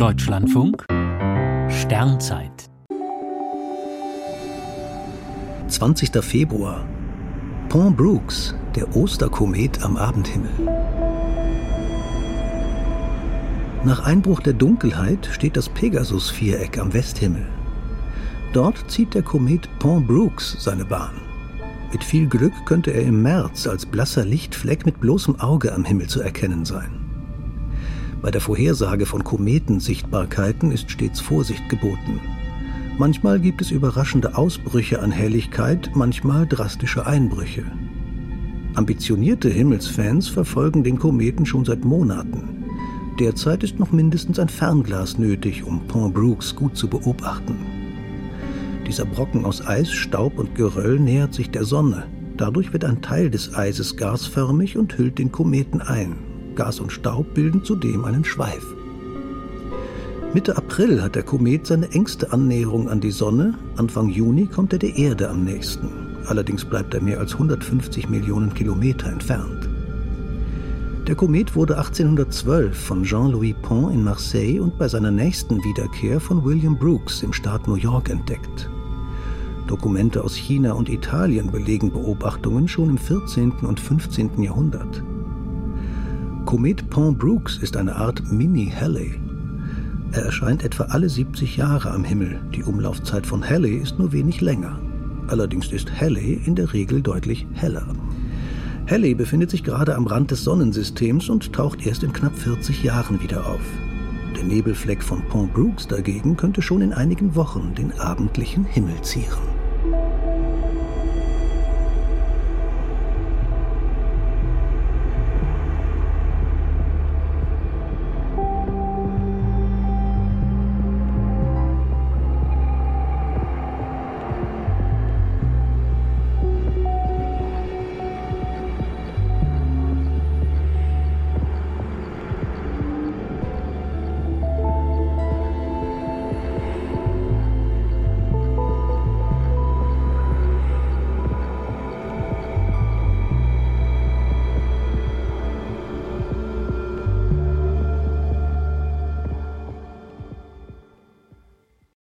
Deutschlandfunk Sternzeit 20. Februar Pont Brooks, der Osterkomet am Abendhimmel. Nach Einbruch der Dunkelheit steht das Pegasus-Viereck am Westhimmel. Dort zieht der Komet Pont Brooks seine Bahn. Mit viel Glück könnte er im März als blasser Lichtfleck mit bloßem Auge am Himmel zu erkennen sein. Bei der Vorhersage von Kometensichtbarkeiten ist stets Vorsicht geboten. Manchmal gibt es überraschende Ausbrüche an Helligkeit, manchmal drastische Einbrüche. Ambitionierte Himmelsfans verfolgen den Kometen schon seit Monaten. Derzeit ist noch mindestens ein Fernglas nötig, um Pont Brooks gut zu beobachten. Dieser Brocken aus Eis, Staub und Geröll nähert sich der Sonne. Dadurch wird ein Teil des Eises gasförmig und hüllt den Kometen ein. Gas und Staub bilden zudem einen Schweif. Mitte April hat der Komet seine engste Annäherung an die Sonne, Anfang Juni kommt er der Erde am nächsten. Allerdings bleibt er mehr als 150 Millionen Kilometer entfernt. Der Komet wurde 1812 von Jean-Louis Pont in Marseille und bei seiner nächsten Wiederkehr von William Brooks im Staat New York entdeckt. Dokumente aus China und Italien belegen Beobachtungen schon im 14. und 15. Jahrhundert. Komet Pont Brooks ist eine Art Mini-Halley. Er erscheint etwa alle 70 Jahre am Himmel. Die Umlaufzeit von Halley ist nur wenig länger. Allerdings ist Halley in der Regel deutlich heller. Halley befindet sich gerade am Rand des Sonnensystems und taucht erst in knapp 40 Jahren wieder auf. Der Nebelfleck von Pont Brooks dagegen könnte schon in einigen Wochen den abendlichen Himmel zieren.